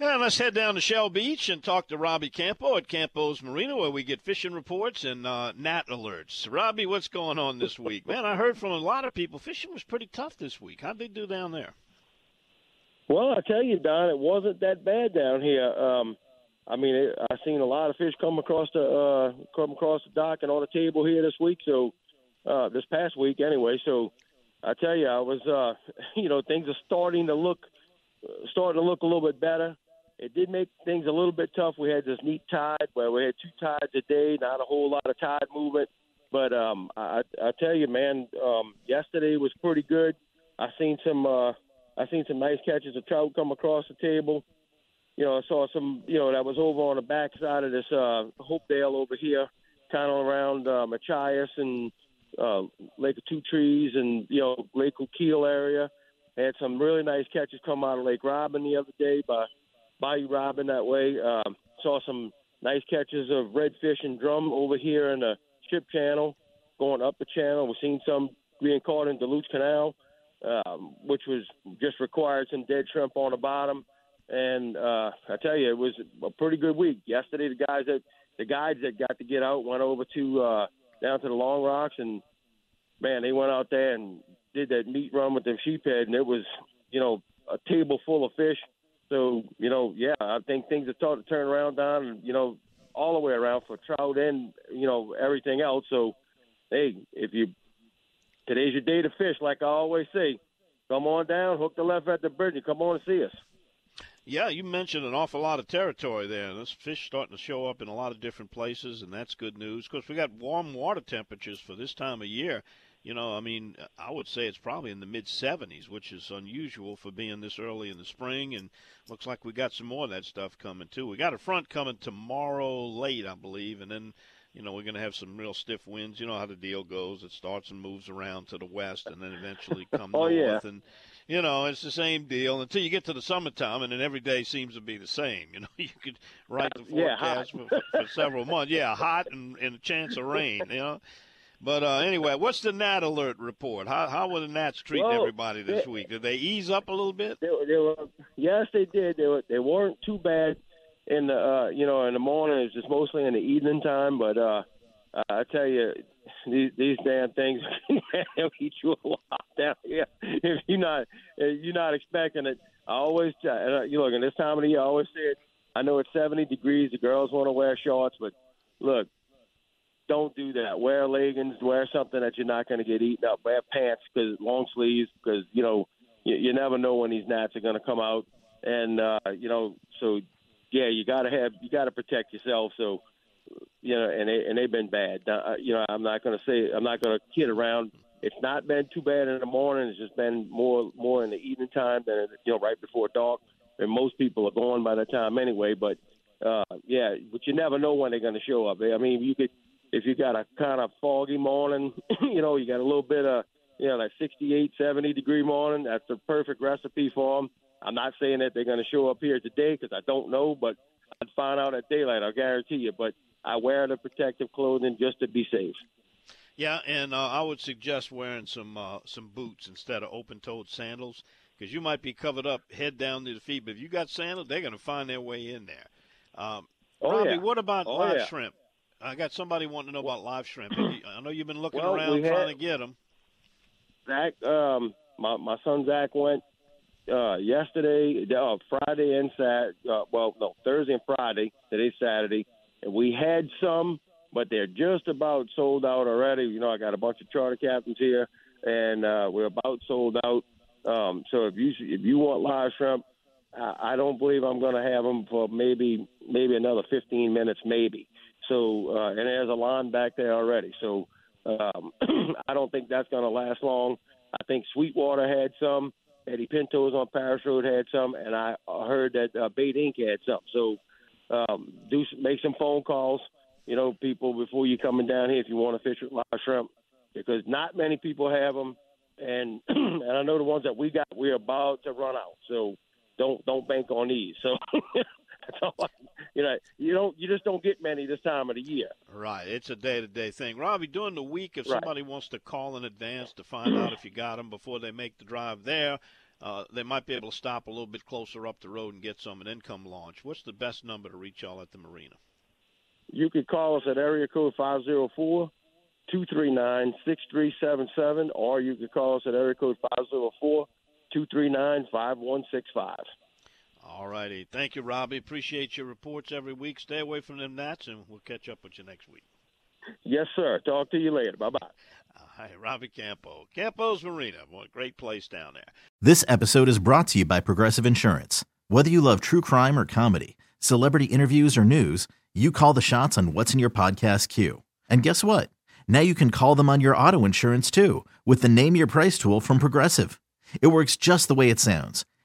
And let's head down to Shell Beach and talk to Robbie Campo at Campo's Marina, where we get fishing reports and uh, gnat alerts. Robbie, what's going on this week? Man, I heard from a lot of people fishing was pretty tough this week. How'd they do down there? Well, I tell you, Don, it wasn't that bad down here. Um, I mean, it, I've seen a lot of fish come across the uh, come across the dock and on the table here this week. So uh, this past week, anyway. So I tell you, I was, uh, you know, things are starting to look starting to look a little bit better. It did make things a little bit tough. We had this neap tide where we had two tides a day, not a whole lot of tide movement. But um, I, I tell you, man, um, yesterday was pretty good. I seen some, uh, I seen some nice catches of trout come across the table. You know, I saw some, you know, that was over on the backside of this uh, Hopedale over here, kind of around uh, Machias and uh, Lake of Two Trees and you know Lake O'Keel area. Had some really nice catches come out of Lake Robin the other day by Bayou Robin that way. Um, saw some nice catches of redfish and drum over here in the Ship Channel, going up the channel. We've seen some being caught in Doullut Canal, um, which was just required some dead shrimp on the bottom. And uh, I tell you, it was a pretty good week. Yesterday, the guys that the guides that got to get out went over to uh, down to the Long Rocks, and man, they went out there and did that meat run with them sheephead, and it was, you know, a table full of fish. So, you know, yeah, I think things are starting to turn around down, you know, all the way around for trout and, you know, everything else. So, hey, if you, today's your day to fish, like I always say, come on down, hook the left at the bridge, and come on and see us. Yeah, you mentioned an awful lot of territory there. This fish starting to show up in a lot of different places, and that's good news. Of course, we got warm water temperatures for this time of year. You know, I mean, I would say it's probably in the mid 70s, which is unusual for being this early in the spring. And looks like we got some more of that stuff coming too. We got a front coming tomorrow late, I believe, and then you know, we're going to have some real stiff winds. You know how the deal goes. It starts and moves around to the west and then eventually come oh, north. Yeah. And, you know, it's the same deal until you get to the summertime, and then every day seems to be the same. You know, you could write the Yeah, forecast for, for several months. Yeah, hot and, and a chance of rain, you know. But uh, anyway, what's the gnat alert report? How how were the gnats treating Well, everybody this they- week? Did they ease up a little bit? They, they were, yes, they did. They were, they weren't too bad in the, uh, you know, in the morning. It's just mostly in the evening time. But uh, I tell you, these, these damn things they'll eat you alive down here if you're not if you're not expecting it. I always, and, uh, you look, in this time of the year, I always say it. I know it's 70 degrees. The girls want to wear shorts, but look, don't do that. Wear leggings. Wear something that you're not going to get eaten up. Wear pants because long sleeves because you know you, you never know when these gnats are going to come out. And uh, you know, so yeah, you got to have you got to protect yourself. So you know, and they and they've been bad. You know, I'm not going to say I'm not going to kid around. It's not been too bad in the morning. It's just been more more in the evening time than you know right before dark. And most people are gone by the time anyway. But uh, yeah, but you never know when they're going to show up. I mean, you could if you got a kind of foggy morning, you know, you got a little bit of you know like 68, 70 degree morning. That's the perfect recipe for them. I'm not saying that they're going to show up here today because I don't know, but I'd find out at daylight. I'll guarantee you. But I wear the protective clothing just to be safe. Yeah, and uh, I would suggest wearing some uh, some boots instead of open-toed sandals because you might be covered up head down to the feet. But if you got sandals, they're going to find their way in there. Um, Oh, Robbie, yeah. what about Oh, live yeah. shrimp? I got somebody wanting to know about live shrimp. I know you've been looking Well, around trying had- to get them. Zach, um, my my son Zach went uh, yesterday, uh, Friday and Sat. Uh, well, no, Thursday and Friday. Today's Saturday, and we had some, but they're just about sold out already. You know, I got a bunch of charter captains here, and uh, we're about sold out. Um, so if you if you want live shrimp, I, I don't believe I'm going to have them for maybe maybe another 15 minutes, maybe. So uh, and there's a line back there already. So um, I don't think that's going to last long. I think Sweetwater had some. Eddie Pinto's on Paris Road had some, and I heard that uh, Bait Inc. had some. So um, do make some phone calls. You know, people before you coming down here if you want to fish with live shrimp, because not many people have them, and and I know the ones that we got we're about to run out. So don't don't bank on these. So You know, you don't you just don't get many this time of the year. Right, it's a day to day thing. Robbie, during the week, if Right. somebody wants to call in advance to find out if you got them before they make the drive there, uh, they might be able to stop a little bit closer up the road and get some and then come launch. What's the best number to reach y'all at the marina? You could call us at area code five zero four two three nine six three seven seven, or you could call us at area code five zero four two three nine five one six five. All righty. Thank you, Robbie. Appreciate your reports every week. Stay away from them gnats, and we'll catch up with you next week. Yes, sir. Talk to you later. Bye bye. Hi, Robbie Campo. Campo's Marina. What a great place down there. This episode is brought to you by Progressive Insurance. Whether you love true crime or comedy, celebrity interviews or news, you call the shots on what's in your podcast queue. And guess what? Now you can call them on your auto insurance too with the Name Your Price tool from Progressive. It works just the way it sounds.